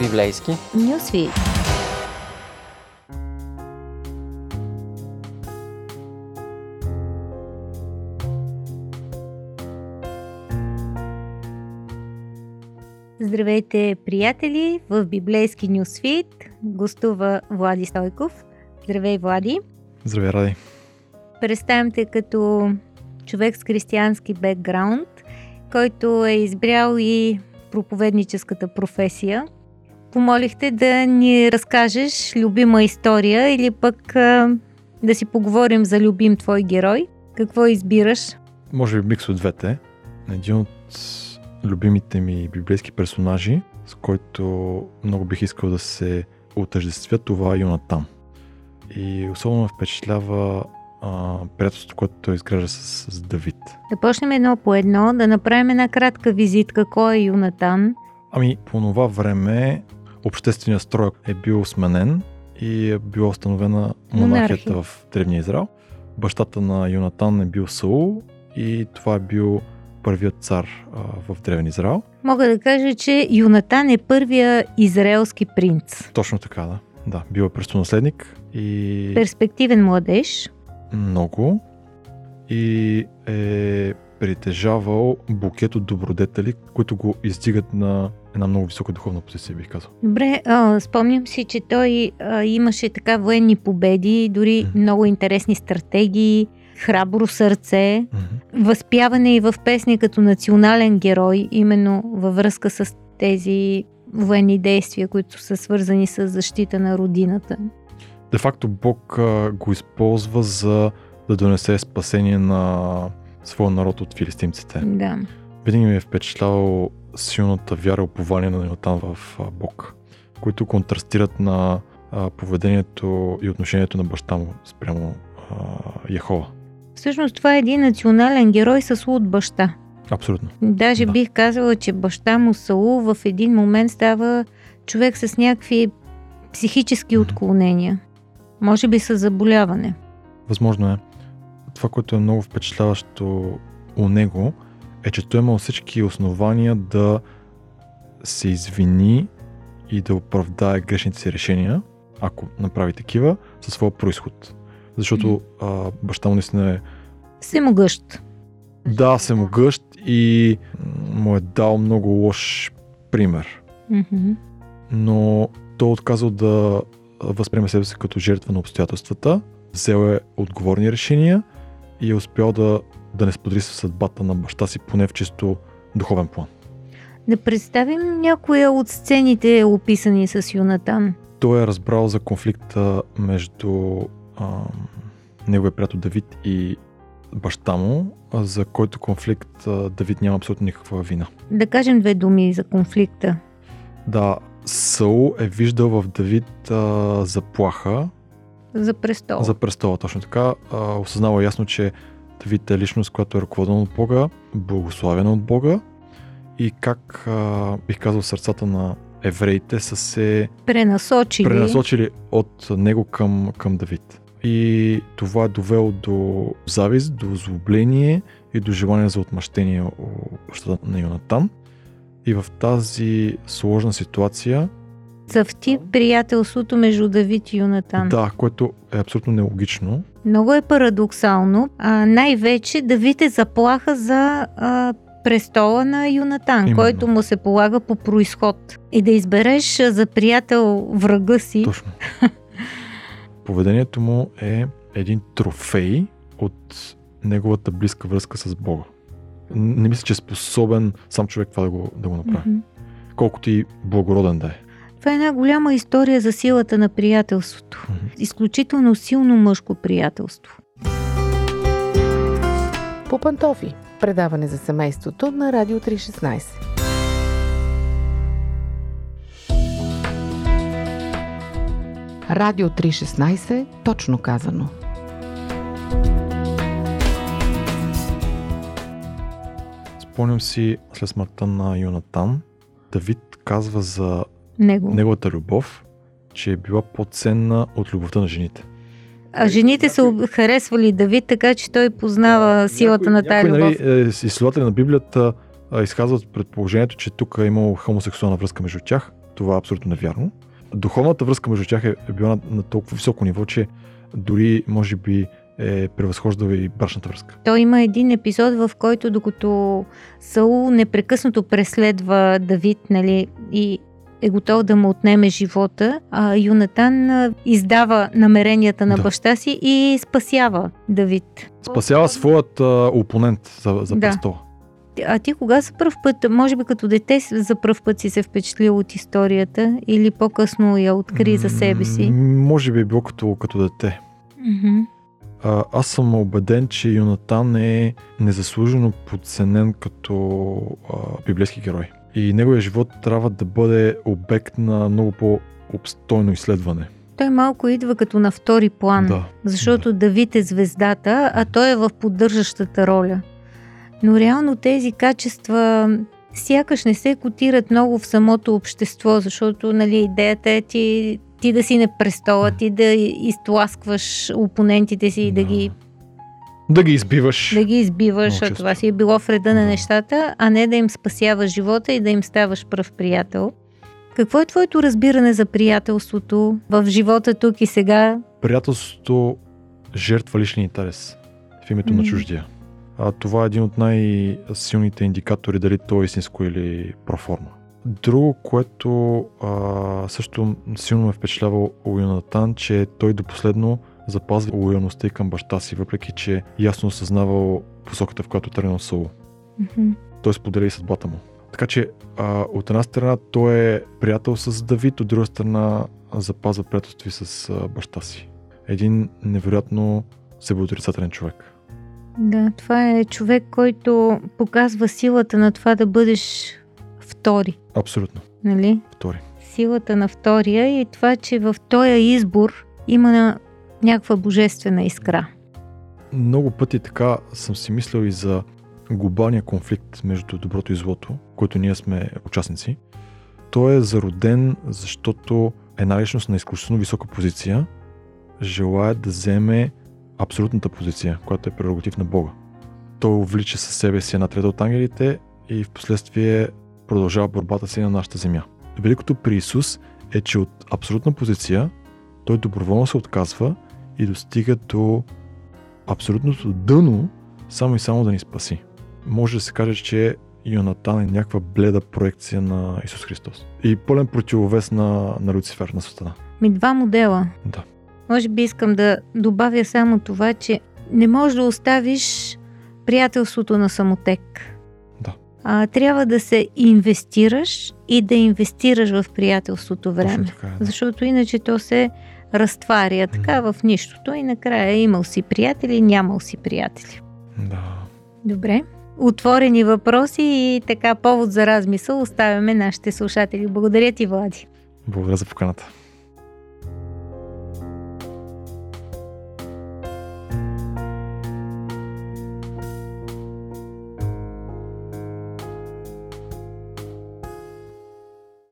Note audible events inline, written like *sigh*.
Библейски Нюсвит. Здравейте, приятели! В Библейски Нюсфит гостува Влади Стойков. Здравей, Влади! Здравей, Ради! Представям те като човек с християнски бекграунд, който е избрал и проповедническата професия. Помолихте да ни разкажеш любима история или пък а, да си поговорим за любим твой герой. Какво избираш? Може би микс от двете. Един от любимите ми библейски персонажи, с който много бих искал да се отъждествя, това е Йонатан. И особено впечатлява а, приятелството, което той изгражда с, с Давид. Да почнем едно по едно, да направим една кратка визитка. Кой е Юнатан? Ами, по това време общественият строй е бил сменен и е била установена монархията Монархия. в Древния Израел. Бащата на Юнатан е бил Саул и това е бил първият цар а, в Древен Израел. Мога да кажа, че Юнатан е първия израелски принц. Точно така, да. Да, бил е престолонаследник и Перспективен младеж. много и е притежавал букет от добродетели, които го издигат на една много висока духовна позиция, бих казал. Добре, а, спомням си, че той а, имаше така военни победи, дори Мгм. много интересни стратегии, храбро сърце, Мгм. възпяване и в песни като национален герой, именно във връзка с тези военни действия, които са свързани с защита на родината. Де факто Бог а, го използва за да донесе спасение на своя народ от филистимците. Да. Винаги ми е впечатлявал силната вяра и упование на Йонатан в Бог, които контрастират на поведението и отношението на баща му спрямо Яхова. Всъщност това е един национален герой с луд баща. Абсолютно. Даже Да. бих казала, че баща му Саул в един момент става човек с някакви психически отклонения. Може би с заболяване. Възможно е. Това, което е много впечатляващо у него, е, че той е имал всички основания да се извини и да оправдае грешните си решения, ако направи такива, със своя происход. Защото а, баща му наистина е Всемогъщ. да, всемогъщ и му е дал много лош пример. Мгм. но той е отказал да възприеме себе си като жертва на обстоятелствата, взел е отговорни решения и е успял да, да не сподели със съдбата на баща си, поне в чисто духовен план. Да представим някоя от сцените, описани с Юнатан. Той е разбрал за конфликта между а, неговия приятел Давид и баща му, за който конфликт а, Давид няма абсолютно никаква вина. Да кажем две думи за конфликта. Да, Саул е виждал в Давид а, заплаха, За престол. За престола, точно така. А, осъзнава ясно, че Давид е личност, която е ръководена от Бога, благославена от Бога и как, а, бих казал, сърцата на евреите са се Пренасочили. пренасочили от него към, към Давид. И това е довело до завист, до злобление и до желание за отмъщение у бащата на Йонатан. И в тази сложна ситуация, Цъфти приятелството между Давид и Юнатан. да, което е абсолютно нелогично, Много е парадоксално. А, най-вече Давид е заплаха за а, престола на Юнатан, Именно. който му се полага по происход. И да избереш за приятел врага си. Точно. *laughs* Поведението му е един трофей от неговата близка връзка с Бога. Не мисля, че е способен сам човек това да го, да го направи. Мгм. Колкото и благороден да е. Това е една голяма история за силата на приятелството. Изключително силно мъжко приятелство. По пантофи. Предаване за семейството на Радио 316. Радио 316, точно казано. Спомням си след смъртта на Йонатан, Давид казва за Него. неговата любов, че е била по-ценна от любовта на жените. А жените са харесвали Давид, така че той познава силата на тая Някои, любов. нали, е, изследователи на Библията а, изказват предположението, че тук е имало хомосексуална връзка между тях. това е абсолютно невярно. Духовната връзка между тях е, е била на, на толкова високо ниво, че дори може би е превъзхождала и брачната връзка. Той има един епизод, в който докато Саул непрекъснато преследва Давид, нали, и е готов да му отнеме живота, а Юнатан издава намеренията на Да. баща си и спасява Давид. Спасява своят а, опонент за, за Да. престола. А ти кога за първ път, може би като дете за първ път си се впечатлил от историята или по-късно я откри за себе си? М, Може би е било като, като дете. Мгм. А, аз съм убеден, че Юнатан е незаслужено подценен като а, библейски герой. И неговия живот трябва да бъде обект на много по-обстойно изследване. Той малко идва като на втори план. Да. Защото Давид е звездата, а той е в поддържащата роля. Но реално тези качества сякаш не се котират много в самото общество, защото нали, идеята е ти, ти да си на престола, ти да изтласкваш опонентите си и да, Да. ги, Да ги избиваш. да ги избиваш, а това си е било в реда на Да. нещата, а не да им спасяваш живота и да им ставаш пръв приятел. Какво е твоето разбиране за приятелството в живота тук и сега? Приятелството жертва личния интерес в името на Мгм. чуждия. А това е един от най-силните индикатори дали то е истинско или проформа. Друго, което а, също силно ме впечатлява у Юнатан, че той до последно запазва лоялността и към баща си, въпреки че ясно осъзнавал посоката, в която тръгнал Саул. Мгм. Той споделя и съдбата му. Така че а, от една страна той е приятел с Давид, от друга страна запазва приятелство и с а, баща си. Един невероятно себеотрицателен човек. Да, това е човек, който показва силата на това да бъдеш втори, Абсолютно. нали? Втори. Силата на втория и това, че в този избор има някаква божествена искра. Много пъти така съм си мислил и за глобалния конфликт между доброто и злото, който ние сме участници. Той е зароден, защото една личност на изключително висока позиция желая да вземе абсолютната позиция, която е прерогатив на Бога. Той увлича със себе си една трета от ангелите и в последствие продължава борбата си на нашата земя. Великото при Исус е, че от абсолютна позиция той доброволно се отказва и достига до абсолютното дъно, само и само да ни спаси. Може да се каже, че Йонатан е някаква бледа проекция на Исус Христос. И пълен противовес на, на Люцифер, на Сатана. Ми два модела. Да. Може би искам да добавя само това, че не можеш да оставиш приятелството на самотек. Да. А, трябва да се инвестираш и да инвестираш в приятелството време. Точно така е. Да. Защото иначе то се разтваря така в нищото и накрая имал си приятели, нямал си приятели. да. Добре. Отворени въпроси и така повод за размисъл оставяме нашите слушатели. Благодаря ти, Влади. Благодаря за поканата.